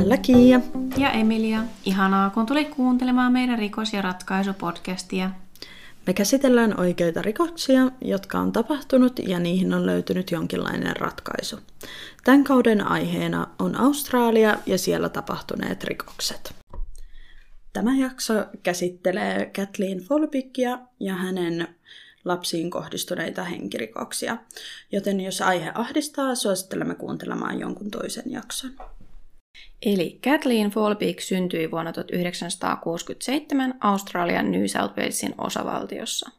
Täällä Kiia. Ja Emilia. Ihanaa, kun tulit kuuntelemaan meidän rikos- ja ratkaisupodcastia. Me käsitellään oikeita rikoksia, jotka on tapahtunut ja niihin on löytynyt jonkinlainen ratkaisu. Tämän kauden aiheena on Australia ja siellä tapahtuneet rikokset. Tämä jakso käsittelee Kathleen Folbickia ja hänen lapsiin kohdistuneita henkirikoksia, joten jos aihe ahdistaa, suosittelemme kuuntelemaan jonkun toisen jakson. Eli Kathleen Folbig syntyi vuonna 1967 Australian New South Walesin osavaltiossa.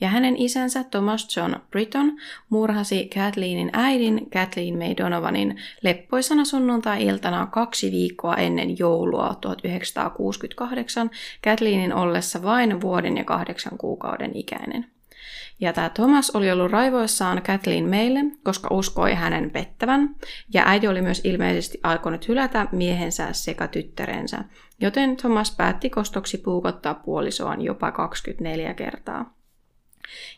Ja hänen isänsä Thomas John Britton murhasi Kathleenin äidin Kathleen May Donovanin leppoisana sunnuntai-iltana kaksi viikkoa ennen joulua 1968 Kathleenin ollessa vain vuoden ja kahdeksan kuukauden ikäinen. Ja tämä Thomas oli ollut raivoissaan Kathleen meille, koska uskoi hänen pettävän, ja äiti oli myös ilmeisesti alkanut hylätä miehensä sekä tyttärensä, joten Thomas päätti kostoksi puukottaa puolisoaan jopa 24 kertaa.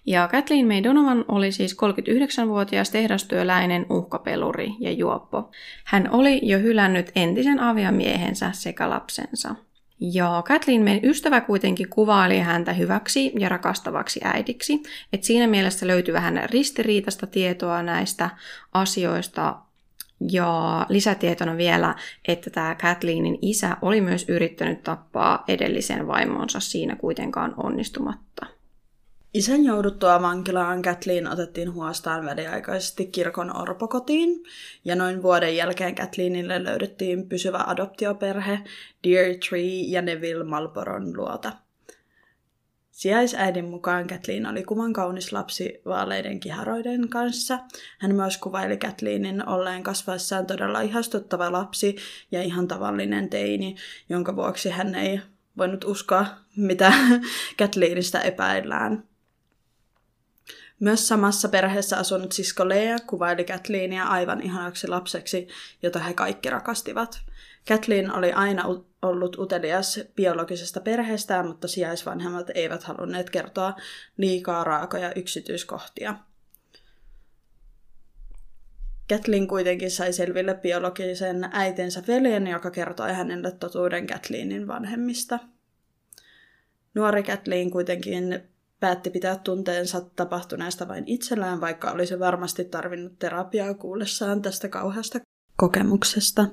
Ja Kathleen May Donovan oli siis 39-vuotias tehdastyöläinen, uhkapeluri ja juoppo. Hän oli jo hylännyt entisen aviamiehensä sekä lapsensa. Ja Kathleen, ystävä, kuitenkin kuvaili häntä hyväksi ja rakastavaksi äidiksi. Et siinä mielessä löytyy vähän ristiriitasta tietoa näistä asioista. Ja lisätietona vielä, että tämä Kathleenin isä oli myös yrittänyt tappaa edellisen vaimonsa siinä kuitenkaan onnistumatta. Isän jouduttua vankilaan Kathleen otettiin huostaan väliaikaisesti kirkon orpokotiin, ja noin vuoden jälkeen Kathleenille löydettiin pysyvä adoptioperhe Dear Tree ja Neville Malboron luota. Sijaisäidin mukaan Kathleen oli kuvan kaunis lapsi vaaleiden kiharoiden kanssa. Hän myös kuvaili Kathleenin olleen kasvaessaan todella ihastuttava lapsi ja ihan tavallinen teini, jonka vuoksi hän ei voinut uskoa, mitä Kathleenista epäillään. Myös samassa perheessä asunut sisko Lea kuvaili Katleenia aivan ihanaksi lapseksi, jota he kaikki rakastivat. Kathleen oli aina ollut utelias biologisesta perheestään, mutta sijaisvanhemmat eivät halunneet kertoa liikaa raakoja yksityiskohtia. Kathleen kuitenkin sai selville biologisen äitinsä veljen, joka kertoi hänelle totuuden Kathleenin vanhemmista. Nuori Kathleen kuitenkin päätti pitää tunteensa tapahtuneesta vain itsellään, vaikka olisi varmasti tarvinnut terapiaa kuullessaan tästä kauheasta kokemuksesta.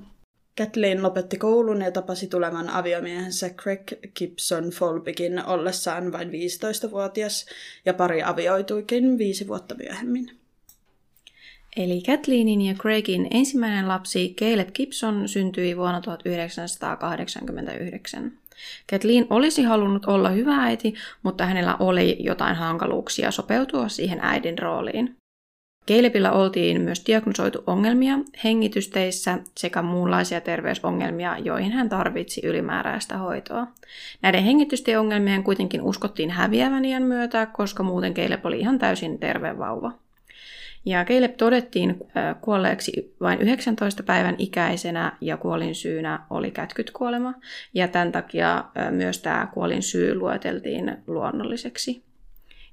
Kathleen lopetti koulun ja tapasi tulevan aviomiehensä Craig Gibson Folbigin ollessaan vain 15-vuotias ja pari avioituikin viisi vuotta myöhemmin. Eli Kathleenin ja Craigin ensimmäinen lapsi Caleb Gibson syntyi vuonna 1989. Kathleen olisi halunnut olla hyvä äiti, mutta hänellä oli jotain hankaluuksia sopeutua siihen äidin rooliin. Calebilla oltiin myös diagnosoitu ongelmia hengitysteissä sekä muunlaisia terveysongelmia, joihin hän tarvitsi ylimääräistä hoitoa. Näiden hengitysteongelmien kuitenkin uskottiin häviävän iän myötä, koska muuten Caleb oli ihan täysin terve vauva. Ja Caleb todettiin kuolleeksi vain 19 päivän ikäisenä ja kuolin syynä oli kätkytkuolema. Ja tämän takia myös tämä kuolin syy lueteltiin luonnolliseksi.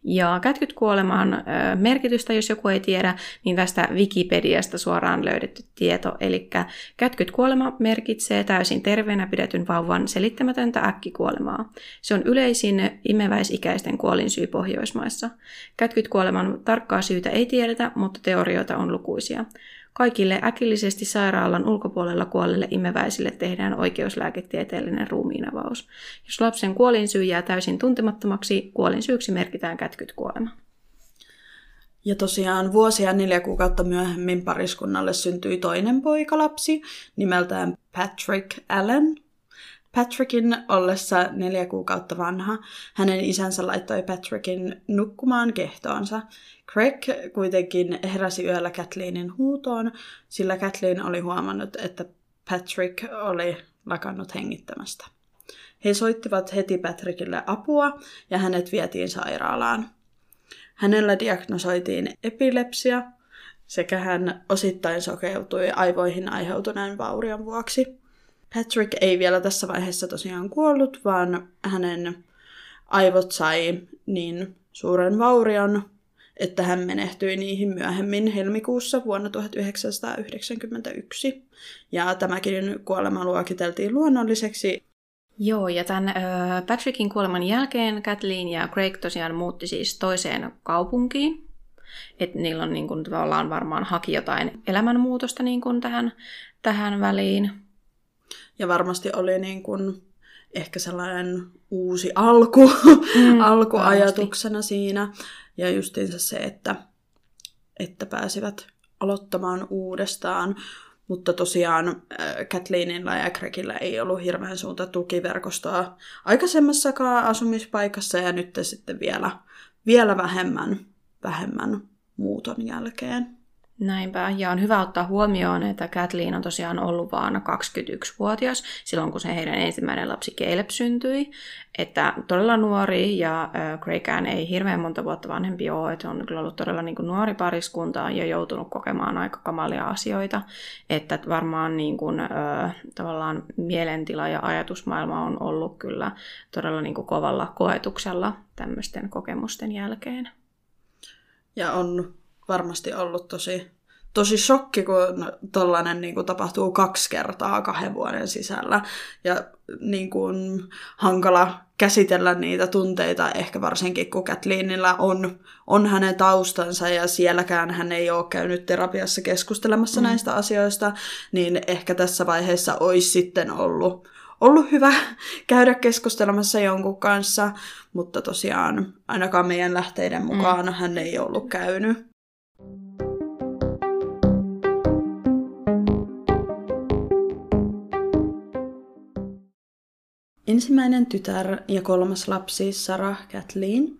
Ja kätkytkuoleman merkitystä, jos joku ei tiedä, niin tästä Wikipediasta suoraan löydetty tieto. Eli kätkytkuolema merkitsee täysin terveenä pidetyn vauvan selittämätöntä äkkikuolemaa. Se on yleisin imeväisikäisten kuolinsyy Pohjoismaissa. Kätkytkuoleman tarkkaa syytä ei tiedetä, mutta teorioita on lukuisia. Kaikille äkillisesti sairaalan ulkopuolella kuolleille imeväisille tehdään oikeuslääketieteellinen ruumiinavaus. Jos lapsen kuolinsyy jää täysin tuntemattomaksi, kuolinsyyksi merkitään kätkytkuolema. Ja tosiaan vuosia neljä kuukautta myöhemmin pariskunnalle syntyi toinen poikalapsi nimeltään Patrick Allen. Patrickin ollessa neljä kuukautta vanha, hänen isänsä laittoi Patrickin nukkumaan kehtoonsa. Craig kuitenkin heräsi yöllä Kathleenin huutoon, sillä Kathleen oli huomannut, että Patrick oli lakannut hengittämästä. He soittivat heti Patrickille apua ja hänet vietiin sairaalaan. Hänellä diagnosoitiin epilepsia sekä hän osittain sokeutui aivoihin aiheutuneen vaurion vuoksi. Patrick ei vielä tässä vaiheessa tosiaan kuollut, vaan hänen aivot sai niin suuren vaurion, että hän menehtyi niihin myöhemmin helmikuussa vuonna 1991. Ja tämäkin kuolema luokiteltiin luonnolliseksi. Joo, ja tämän äh, Patrickin kuoleman jälkeen Kathleen ja Craig tosiaan muutti siis toiseen kaupunkiin. Että niillä on niin kuin, tavallaan varmaan haki jotain elämänmuutosta niin kuin tähän, tähän väliin. Ja varmasti oli niin kuin ehkä sellainen uusi alku, mm, alkuajatuksena varmasti. siinä. Ja justiinsa se, että, että pääsivät aloittamaan uudestaan. Mutta tosiaan äh, Kathleenilla ja Gregillä ei ollut hirveän suunta tukiverkostoa aikaisemmassakaan asumispaikassa ja nyt sitten vielä, vielä vähemmän, vähemmän muuton jälkeen. Näinpä, ja on hyvä ottaa huomioon, että Kathleen on tosiaan ollut vain 21-vuotias silloin, kun se heidän ensimmäinen lapsi Caleb syntyi. Että todella nuori, ja Craigään ei hirveän monta vuotta vanhempi ole, että on kyllä ollut todella niin kuin nuori pariskunta ja joutunut kokemaan aika kamalia asioita. Että varmaan niin kuin, tavallaan mielentila ja ajatusmaailma on ollut kyllä todella niin kuin kovalla koetuksella tämmöisten kokemusten jälkeen. Ja on varmasti ollut tosi, tosi shokki, kun tollainen niin kuin, tapahtuu kaksi kertaa kahden vuoden sisällä. Ja niin kuin, hankala käsitellä niitä tunteita, ehkä varsinkin kun Kathleenilla on, on hänen taustansa ja sielläkään hän ei ole käynyt terapiassa keskustelemassa mm. näistä asioista, niin ehkä tässä vaiheessa olisi sitten ollut, ollut hyvä käydä keskustelemassa jonkun kanssa, mutta tosiaan ainakaan meidän lähteiden mukaan mm. hän ei ollut käynyt. Ensimmäinen tytär ja kolmas lapsi, Sarah Kathleen,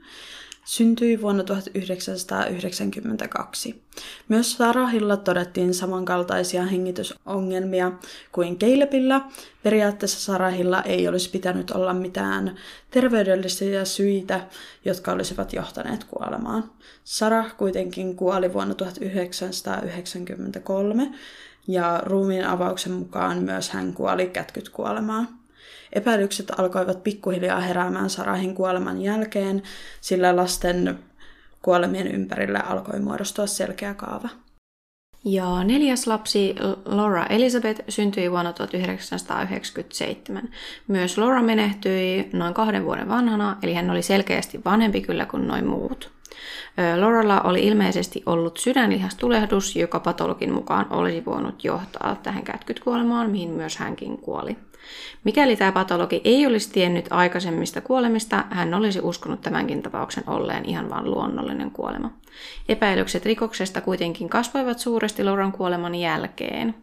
syntyi vuonna 1992. Myös Sarahilla todettiin samankaltaisia hengitysongelmia kuin Calebilla. Periaatteessa Sarahilla ei olisi pitänyt olla mitään terveydellisiä syitä, jotka olisivat johtaneet kuolemaan. Sarah kuitenkin kuoli vuonna 1993 ja ruumiin avauksen mukaan myös hän kuoli kätkyt kuolemaan. Epäilykset alkoivat pikkuhiljaa heräämään Sarahin kuoleman jälkeen, sillä lasten kuolemien ympärille alkoi muodostua selkeä kaava. Ja neljäs lapsi, Laura Elizabeth, syntyi vuonna 1997. Myös Laura menehtyi noin kahden vuoden vanhana, eli hän oli selkeästi vanhempi kyllä kuin noin muut. Lauralla oli ilmeisesti ollut sydänlihastulehdus, joka patologin mukaan olisi voinut johtaa tähän kätkytkuolemaan, mihin myös hänkin kuoli. Mikäli tämä patologi ei olisi tiennyt aikaisemmista kuolemista, hän olisi uskonut tämänkin tapauksen olleen ihan vain luonnollinen kuolema. Epäilykset rikoksesta kuitenkin kasvoivat suuresti Lauran kuoleman jälkeen,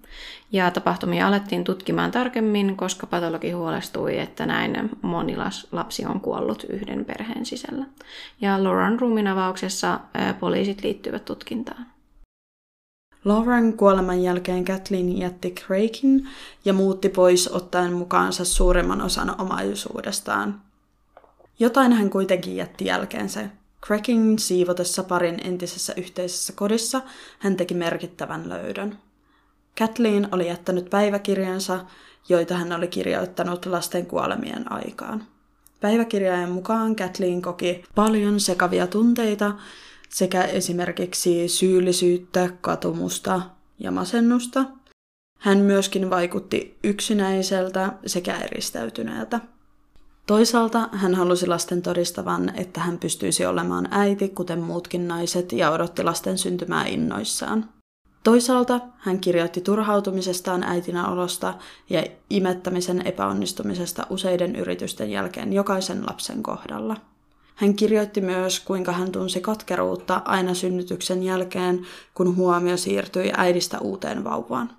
ja tapahtumia alettiin tutkimaan tarkemmin, koska patologi huolestui, että näin moni lapsi on kuollut yhden perheen sisällä. Ja Lauran ruuminavauksessa poliisit liittyvät tutkintaan. Lauren kuoleman jälkeen Kathleen jätti Craigin ja muutti pois ottaen mukaansa suurimman osan omaisuudestaan. Jotain hän kuitenkin jätti jälkeensä. Craigin siivotessa parin entisessä yhteisessä kodissa hän teki merkittävän löydön. Kathleen oli jättänyt päiväkirjansa, joita hän oli kirjoittanut lasten kuolemien aikaan. Päiväkirjojen mukaan Kathleen koki paljon sekavia tunteita sekä esimerkiksi syyllisyyttä, katumusta ja masennusta. Hän myöskin vaikutti yksinäiseltä sekä eristäytyneeltä. Toisaalta hän halusi lasten todistavan, että hän pystyisi olemaan äiti, kuten muutkin naiset, ja odotti lasten syntymää innoissaan. Toisaalta hän kirjoitti turhautumisestaan äitinä olosta ja imettämisen epäonnistumisesta useiden yritysten jälkeen jokaisen lapsen kohdalla. Hän kirjoitti myös, kuinka hän tunsi katkeruutta aina synnytyksen jälkeen, kun huomio siirtyi äidistä uuteen vauvaan.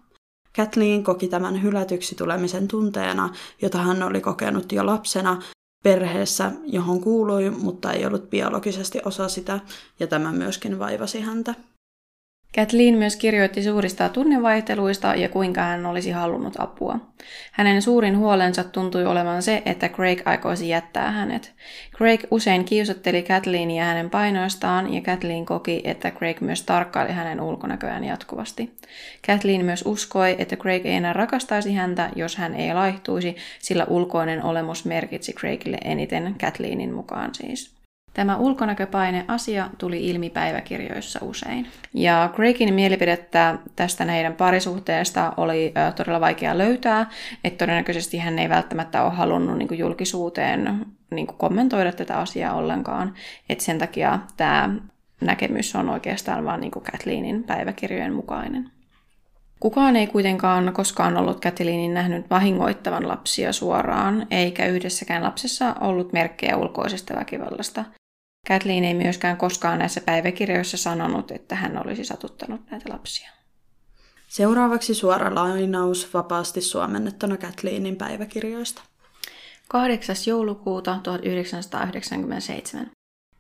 Kathleen koki tämän hylätyksi tulemisen tunteena, jota hän oli kokenut jo lapsena perheessä, johon kuului, mutta ei ollut biologisesti osa sitä, ja tämä myöskin vaivasi häntä. Kathleen myös kirjoitti suurista tunnevaihteluista ja kuinka hän olisi halunnut apua. Hänen suurin huolensa tuntui olevan se, että Craig aikoisi jättää hänet. Craig usein kiusotteli Kathleenia hänen painoistaan ja Kathleen koki, että Craig myös tarkkaili hänen ulkonäköään jatkuvasti. Kathleen myös uskoi, että Craig ei enää rakastaisi häntä, jos hän ei laihtuisi, sillä ulkoinen olemus merkitsi Craigille eniten Kathleenin mukaan siis. Tämä ulkonäköpaine asia tuli ilmi päiväkirjoissa usein. Ja Craigin mielipidettä tästä heidän parisuhteesta oli todella vaikea löytää, että todennäköisesti hän ei välttämättä ole halunnut niin julkisuuteen niin kommentoida tätä asiaa ollenkaan. että sen takia tämä näkemys on oikeastaan vain niin Kathleenin päiväkirjojen mukainen. Kukaan ei kuitenkaan koskaan ollut Kathleenin nähnyt vahingoittavan lapsia suoraan, eikä yhdessäkään lapsessa ollut merkkejä ulkoisesta väkivallasta. Kathleen ei myöskään koskaan näissä päiväkirjoissa sanonut, että hän olisi satuttanut näitä lapsia. Seuraavaksi suora lainaus vapaasti suomennettuna Kathleenin päiväkirjoista. 8. joulukuuta 1997.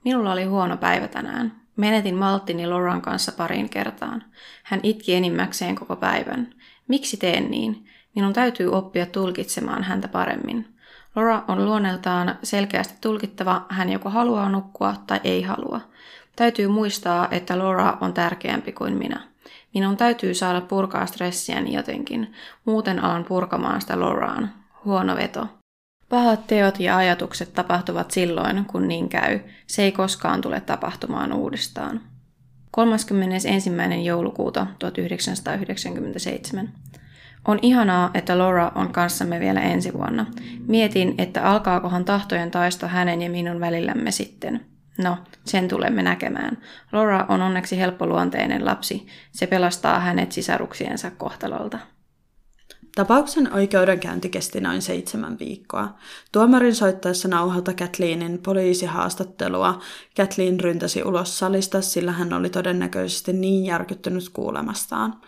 Minulla oli huono päivä tänään. Menetin malttini Loran kanssa pariin kertaan. Hän itki enimmäkseen koko päivän. Miksi teen niin? Minun täytyy oppia tulkitsemaan häntä paremmin. Laura on luonneeltaan selkeästi tulkittava, hän joko haluaa nukkua tai ei halua. Täytyy muistaa, että Laura on tärkeämpi kuin minä. Minun täytyy saada purkaa stressiäni jotenkin, muuten alan purkamaan sitä Lauraan. Huono veto. Pahat teot ja ajatukset tapahtuvat silloin, kun niin käy. Se ei koskaan tule tapahtumaan uudestaan. 31. joulukuuta 1997. On ihanaa, että Laura on kanssamme vielä ensi vuonna. Mietin, että alkaakohan tahtojen taisto hänen ja minun välillämme sitten. No, sen tulemme näkemään. Laura on onneksi helppoluonteinen lapsi. Se pelastaa hänet sisaruksiensa kohtalolta. Tapauksen oikeudenkäynti kesti noin seitsemän viikkoa. Tuomarin soittaessa nauhalta Kathleenin poliisihaastattelua Kathleen ryntäsi ulos salista, sillä hän oli todennäköisesti niin järkyttynyt kuulemastaan.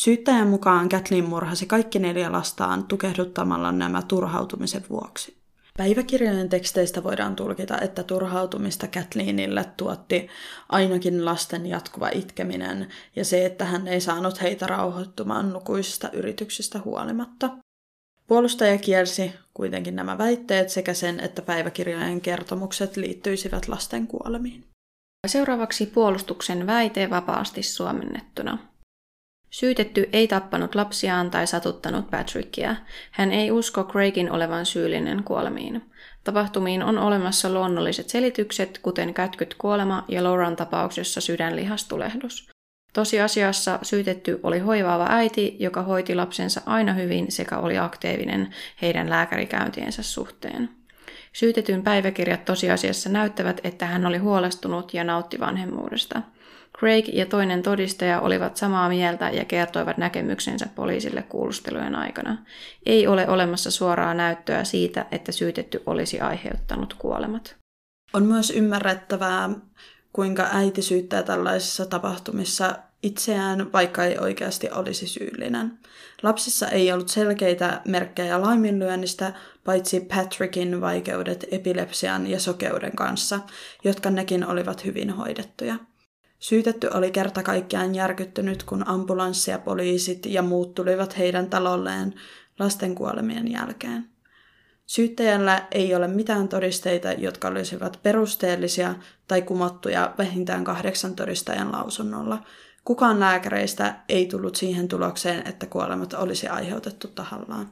Syyttäjän mukaan Kathleen murhasi kaikki neljä lastaan tukehduttamalla nämä turhautumisen vuoksi. Päiväkirjojen teksteistä voidaan tulkita, että turhautumista Kathleenille tuotti ainakin lasten jatkuva itkeminen ja se, että hän ei saanut heitä rauhoittumaan lukuisista yrityksistä huolimatta. Puolustaja kielsi kuitenkin nämä väitteet sekä sen, että päiväkirjojen kertomukset liittyisivät lasten kuolemiin. Seuraavaksi puolustuksen väite vapaasti suomennettuna. Syytetty ei tappanut lapsiaan tai satuttanut Patrickia. Hän ei usko Craigin olevan syyllinen kuolemiin. Tapahtumiin on olemassa luonnolliset selitykset, kuten kätkyt kuolema ja Lauran tapauksessa sydänlihastulehdus. Tosiasiassa syytetty oli hoivaava äiti, joka hoiti lapsensa aina hyvin sekä oli aktiivinen heidän lääkärikäyntiensä suhteen. Syytetyn päiväkirjat tosiasiassa näyttävät, että hän oli huolestunut ja nautti vanhemmuudesta – Craig ja toinen todistaja olivat samaa mieltä ja kertoivat näkemyksensä poliisille kuulustelujen aikana. Ei ole olemassa suoraa näyttöä siitä, että syytetty olisi aiheuttanut kuolemat. On myös ymmärrettävää, kuinka äiti syyttää tällaisissa tapahtumissa itseään, vaikka ei oikeasti olisi syyllinen. Lapsissa ei ollut selkeitä merkkejä laiminlyönnistä, paitsi Patrickin vaikeudet epilepsian ja sokeuden kanssa, jotka nekin olivat hyvin hoidettuja. Syytetty oli kerta kaikkiaan järkyttynyt, kun ambulanssi ja poliisit ja muut tulivat heidän talolleen lasten kuolemien jälkeen. Syyttäjällä ei ole mitään todisteita, jotka olisivat perusteellisia tai kumottuja vähintään kahdeksan todistajan lausunnolla. Kukaan lääkäreistä ei tullut siihen tulokseen, että kuolemat olisi aiheutettu tahallaan.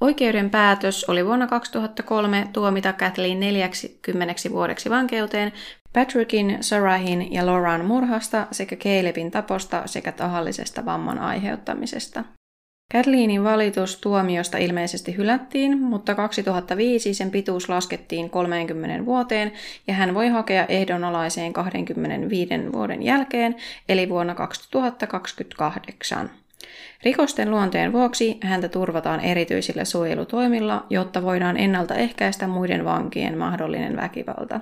Oikeuden päätös oli vuonna 2003 tuomita Kathleen 40 vuodeksi vankeuteen Patrickin, Sarahin ja Lauran murhasta sekä Calebin taposta sekä tahallisesta vamman aiheuttamisesta. Kathleenin valitus tuomiosta ilmeisesti hylättiin, mutta 2005 sen pituus laskettiin 30 vuoteen ja hän voi hakea ehdonalaiseen 25 vuoden jälkeen, eli vuonna 2028. Rikosten luonteen vuoksi häntä turvataan erityisillä suojelutoimilla, jotta voidaan ennaltaehkäistä muiden vankien mahdollinen väkivalta.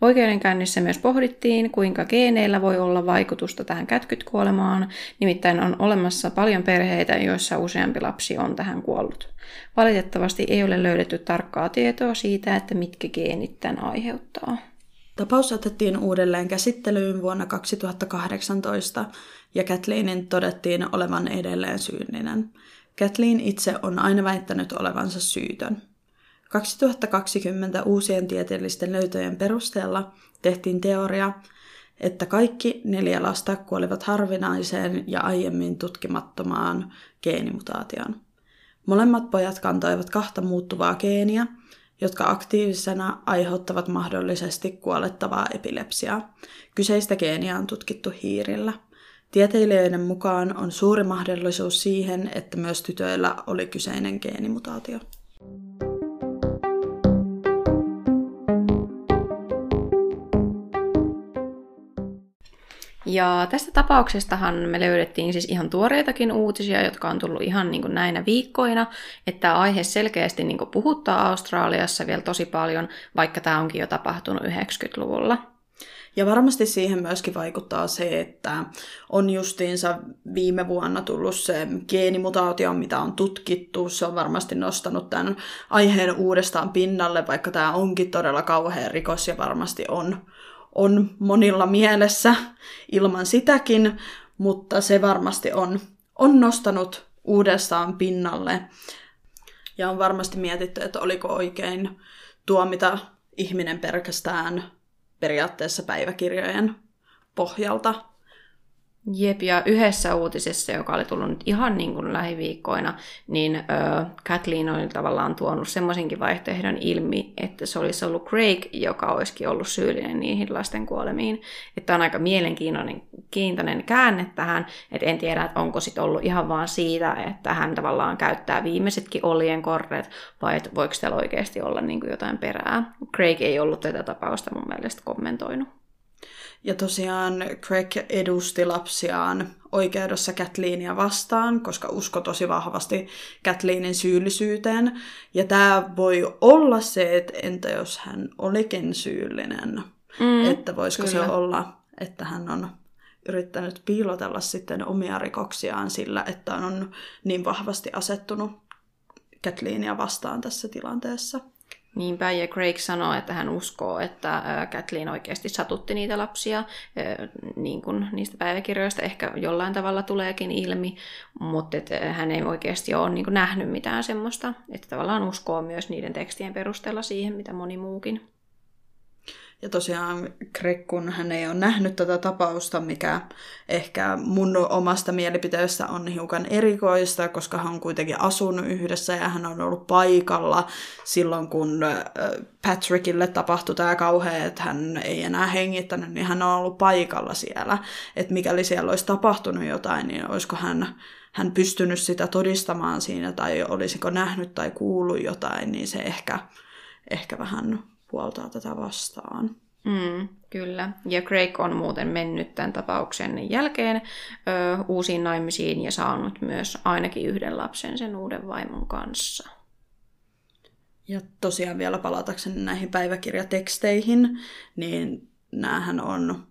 Oikeudenkäynnissä myös pohdittiin, kuinka geeneillä voi olla vaikutusta tähän kätkytkuolemaan, nimittäin on olemassa paljon perheitä, joissa useampi lapsi on tähän kuollut. Valitettavasti ei ole löydetty tarkkaa tietoa siitä, että mitkä geenit tämän aiheuttaa. Tapaus otettiin uudelleen käsittelyyn vuonna 2018 ja Kathleenin todettiin olevan edelleen syyllinen. Kathleen itse on aina väittänyt olevansa syytön. 2020 uusien tieteellisten löytöjen perusteella tehtiin teoria, että kaikki neljä lasta kuolivat harvinaiseen ja aiemmin tutkimattomaan geenimutaatioon. Molemmat pojat kantoivat kahta muuttuvaa geeniä, jotka aktiivisena aiheuttavat mahdollisesti kuolettavaa epilepsiaa. Kyseistä geeniä on tutkittu hiirillä. Tieteilijöiden mukaan on suuri mahdollisuus siihen, että myös tytöillä oli kyseinen geenimutaatio. Ja tästä tapauksestahan me löydettiin siis ihan tuoreitakin uutisia, jotka on tullut ihan niin kuin näinä viikkoina, että tämä aihe selkeästi niin kuin puhuttaa Australiassa vielä tosi paljon, vaikka tämä onkin jo tapahtunut 90-luvulla. Ja varmasti siihen myöskin vaikuttaa se, että on justiinsa viime vuonna tullut se geenimutaatio, mitä on tutkittu. Se on varmasti nostanut tämän aiheen uudestaan pinnalle, vaikka tämä onkin todella kauhea rikos ja varmasti on on monilla mielessä ilman sitäkin, mutta se varmasti on, on nostanut uudestaan pinnalle. Ja on varmasti mietitty, että oliko oikein tuomita ihminen pelkästään periaatteessa päiväkirjojen pohjalta Jep, ja yhdessä uutisessa, joka oli tullut nyt ihan niin kuin lähiviikkoina, niin äh, Kathleen oli tavallaan tuonut semmoisenkin vaihtoehdon ilmi, että se olisi ollut Craig, joka olisikin ollut syyllinen niihin lasten kuolemiin. Että on aika mielenkiintoinen kiintoinen käänne tähän, että en tiedä, että onko sitten ollut ihan vaan siitä, että hän tavallaan käyttää viimeisetkin olien korret, vai että voiko täällä oikeasti olla niin kuin jotain perää. Craig ei ollut tätä tapausta mun mielestä kommentoinut. Ja tosiaan Craig edusti lapsiaan oikeudessa Kathleenia vastaan, koska usko tosi vahvasti Kathleenin syyllisyyteen. Ja tämä voi olla se, että entä jos hän olikin syyllinen. Mm, että voisiko kyllä. se olla, että hän on yrittänyt piilotella sitten omia rikoksiaan sillä, että on niin vahvasti asettunut Kathleenia vastaan tässä tilanteessa. Niinpä, ja Craig sanoo, että hän uskoo, että Kathleen oikeasti satutti niitä lapsia, niin kuin niistä päiväkirjoista ehkä jollain tavalla tuleekin ilmi, mutta että hän ei oikeasti ole niin kuin nähnyt mitään semmoista, että tavallaan uskoo myös niiden tekstien perusteella siihen, mitä moni muukin. Ja tosiaan Greg, kun hän ei ole nähnyt tätä tapausta, mikä ehkä mun omasta mielipiteestä on hiukan erikoista, koska hän on kuitenkin asunut yhdessä ja hän on ollut paikalla silloin, kun Patrickille tapahtui tämä kauhea, että hän ei enää hengittänyt, niin hän on ollut paikalla siellä. Että mikäli siellä olisi tapahtunut jotain, niin olisiko hän, hän pystynyt sitä todistamaan siinä, tai olisiko nähnyt tai kuullut jotain, niin se ehkä, ehkä vähän puoltaa tätä vastaan. Mm, kyllä. Ja Craig on muuten mennyt tämän tapauksen jälkeen ö, uusiin naimisiin ja saanut myös ainakin yhden lapsen sen uuden vaimon kanssa. Ja tosiaan vielä palatakseni näihin päiväkirjateksteihin, niin näähän on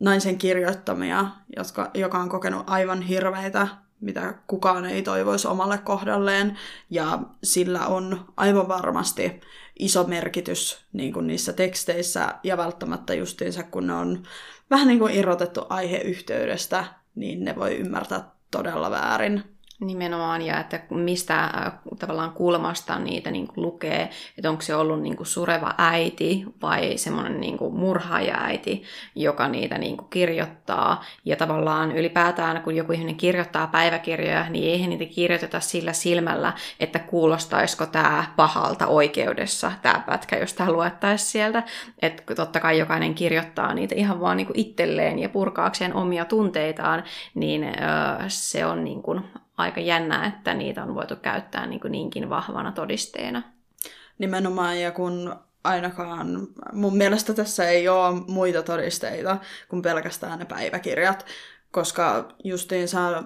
naisen kirjoittamia, jotka, joka on kokenut aivan hirveitä mitä kukaan ei toivoisi omalle kohdalleen, ja sillä on aivan varmasti iso merkitys niin kuin niissä teksteissä, ja välttämättä justiinsa, kun ne on vähän niin kuin irrotettu aiheyhteydestä, niin ne voi ymmärtää todella väärin. Nimenomaan, ja että mistä äh, tavallaan kulmasta niitä niin kuin lukee, että onko se ollut niin kuin sureva äiti vai semmoinen niin kuin murhaaja-äiti, joka niitä niin kuin kirjoittaa. Ja tavallaan ylipäätään, kun joku ihminen kirjoittaa päiväkirjoja, niin eihän niitä kirjoiteta sillä silmällä, että kuulostaisiko tämä pahalta oikeudessa, tämä pätkä, jos tämä luettaisiin sieltä. Että totta kai jokainen kirjoittaa niitä ihan vaan niin kuin itselleen ja purkaakseen omia tunteitaan, niin öö, se on niin kuin aika jännää, että niitä on voitu käyttää niin kuin niinkin vahvana todisteena. Nimenomaan, ja kun ainakaan mun mielestä tässä ei ole muita todisteita kuin pelkästään ne päiväkirjat, koska justiinsa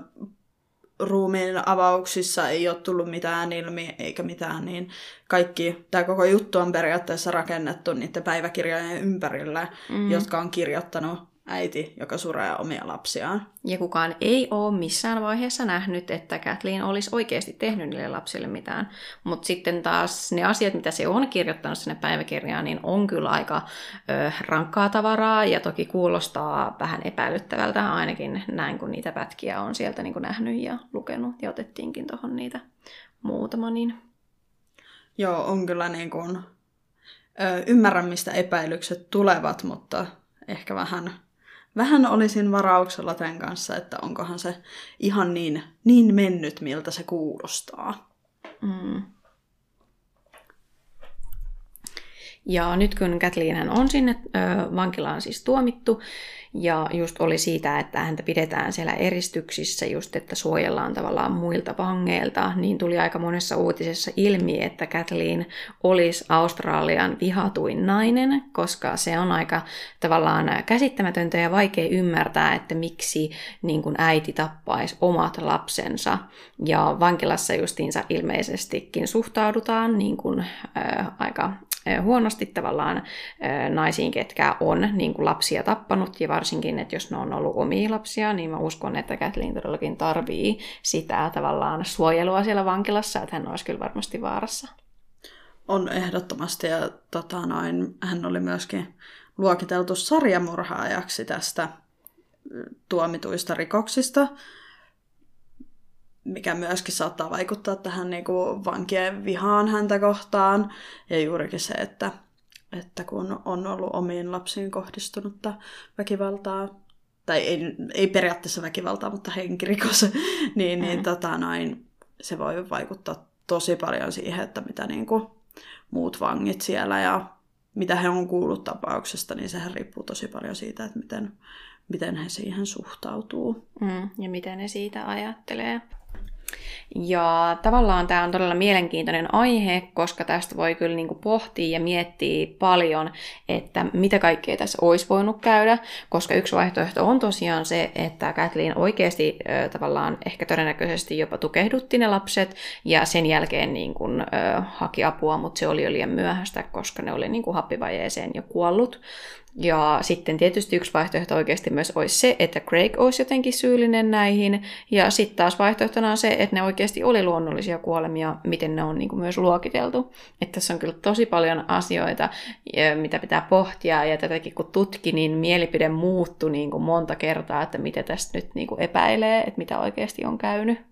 ruumiin avauksissa ei ole tullut mitään ilmi eikä mitään, niin kaikki, tämä koko juttu on periaatteessa rakennettu niiden päiväkirjojen ympärillä, mm. jotka on kirjoittanut äiti, joka suree omia lapsiaan. Ja kukaan ei ole missään vaiheessa nähnyt, että Kathleen olisi oikeasti tehnyt niille lapsille mitään. Mutta sitten taas ne asiat, mitä se on kirjoittanut sinne päiväkirjaan, niin on kyllä aika ö, rankkaa tavaraa ja toki kuulostaa vähän epäilyttävältä, ainakin näin kun niitä pätkiä on sieltä niin kuin nähnyt ja lukenut ja otettiinkin tuohon niitä muutama. Niin... Joo, on kyllä niin kuin, ö, ymmärrän mistä epäilykset tulevat, mutta ehkä vähän vähän olisin varauksella tämän kanssa, että onkohan se ihan niin, niin mennyt, miltä se kuulostaa. Mm. Ja nyt kun Kathleen on sinne ö, vankilaan siis tuomittu, ja just oli siitä, että häntä pidetään siellä eristyksissä just, että suojellaan tavallaan muilta vangeilta, niin tuli aika monessa uutisessa ilmi, että Kathleen olisi Australian vihatuin nainen, koska se on aika tavallaan käsittämätöntä ja vaikea ymmärtää, että miksi niin kuin äiti tappaisi omat lapsensa. Ja vankilassa justiinsa ilmeisestikin suhtaudutaan niin kuin, äh, aika huonosti tavallaan naisiin, ketkä on niin kuin lapsia tappanut, ja varsinkin, että jos ne on ollut omia lapsia, niin mä uskon, että Kathleen todellakin tarvii sitä tavallaan suojelua siellä vankilassa, että hän olisi kyllä varmasti vaarassa. On ehdottomasti, ja tota noin, hän oli myöskin luokiteltu sarjamurhaajaksi tästä tuomituista rikoksista, mikä myöskin saattaa vaikuttaa tähän niin kuin vankien vihaan häntä kohtaan. Ja juurikin se, että, että kun on ollut omiin lapsiin kohdistunutta väkivaltaa, tai ei, ei periaatteessa väkivaltaa, mutta henkirikos, niin, niin mm. tota, noin, se voi vaikuttaa tosi paljon siihen, että mitä niin kuin, muut vangit siellä ja mitä he on kuullut tapauksesta, niin sehän riippuu tosi paljon siitä, että miten, miten he siihen suhtautuu. Mm, ja miten ne siitä ajattelee. Ja tavallaan tämä on todella mielenkiintoinen aihe, koska tästä voi kyllä niin kuin pohtia ja miettiä paljon, että mitä kaikkea tässä olisi voinut käydä, koska yksi vaihtoehto on tosiaan se, että Kathleen oikeasti tavallaan ehkä todennäköisesti jopa tukehdutti ne lapset ja sen jälkeen niin kuin, äh, haki apua, mutta se oli jo liian myöhäistä, koska ne oli niin kuin happivajeeseen jo kuollut. Ja sitten tietysti yksi vaihtoehto oikeasti myös olisi se, että Craig olisi jotenkin syyllinen näihin. Ja sitten taas vaihtoehtona on se, että ne oikeasti oli luonnollisia kuolemia, miten ne on niin kuin myös luokiteltu. Että tässä on kyllä tosi paljon asioita, mitä pitää pohtia. Ja tätäkin kun tutki, niin mielipide muuttui niin kuin monta kertaa, että mitä tästä nyt niin kuin epäilee, että mitä oikeasti on käynyt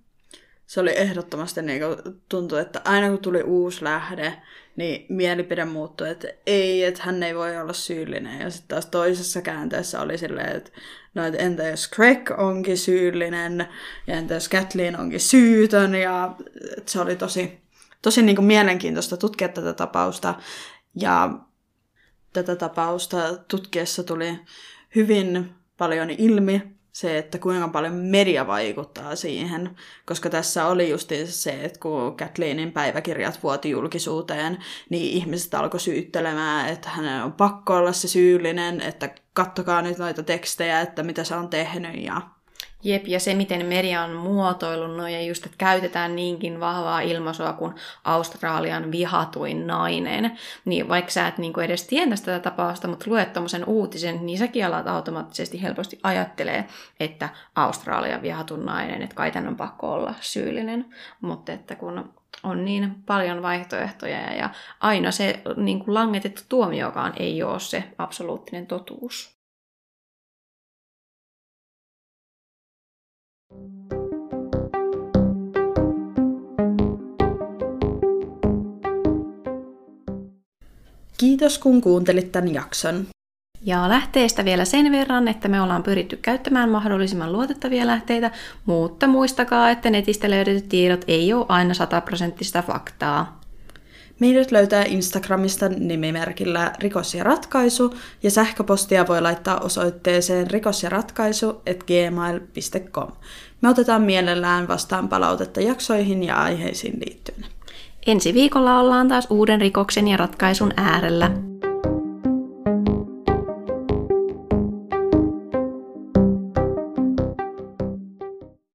se oli ehdottomasti niin kuin, tuntui, että aina kun tuli uusi lähde, niin mielipide muuttui, että ei, että hän ei voi olla syyllinen. Ja sitten taas toisessa käänteessä oli silleen, että no, että entä jos Craig onkin syyllinen, ja entä jos Kathleen onkin syytön, ja se oli tosi, tosi niin kuin mielenkiintoista tutkia tätä tapausta. Ja tätä tapausta tutkiessa tuli hyvin paljon ilmi se, että kuinka paljon media vaikuttaa siihen, koska tässä oli just se, että kun Kathleenin päiväkirjat vuoti julkisuuteen, niin ihmiset alkoi syyttelemään, että hänen on pakko olla se syyllinen, että kattokaa nyt noita tekstejä, että mitä se on tehnyt ja Jep, ja se miten media on muotoillut no, ja just, että käytetään niinkin vahvaa ilmaisua kuin Australian vihatuin nainen, niin vaikka sä et niin kuin edes tiedä tätä tapausta, mutta luet tuommoisen uutisen, niin säkin alat automaattisesti helposti ajattelee, että Australian vihatun nainen, että kai tämän on pakko olla syyllinen, mutta että kun on niin paljon vaihtoehtoja ja aina se niin kuin langetettu tuomiokaan ei ole se absoluuttinen totuus. Kiitos kun kuuntelit tämän jakson. Ja lähteistä vielä sen verran, että me ollaan pyritty käyttämään mahdollisimman luotettavia lähteitä, mutta muistakaa, että netistä löydetyt tiedot ei ole aina sataprosenttista faktaa. Meidät löytää Instagramista nimimerkillä Rikos ja ratkaisu, ja sähköpostia voi laittaa osoitteeseen rikosjaratkaisu.gmail.com. Me otetaan mielellään vastaan palautetta jaksoihin ja aiheisiin liittyen. Ensi viikolla ollaan taas uuden rikoksen ja ratkaisun äärellä.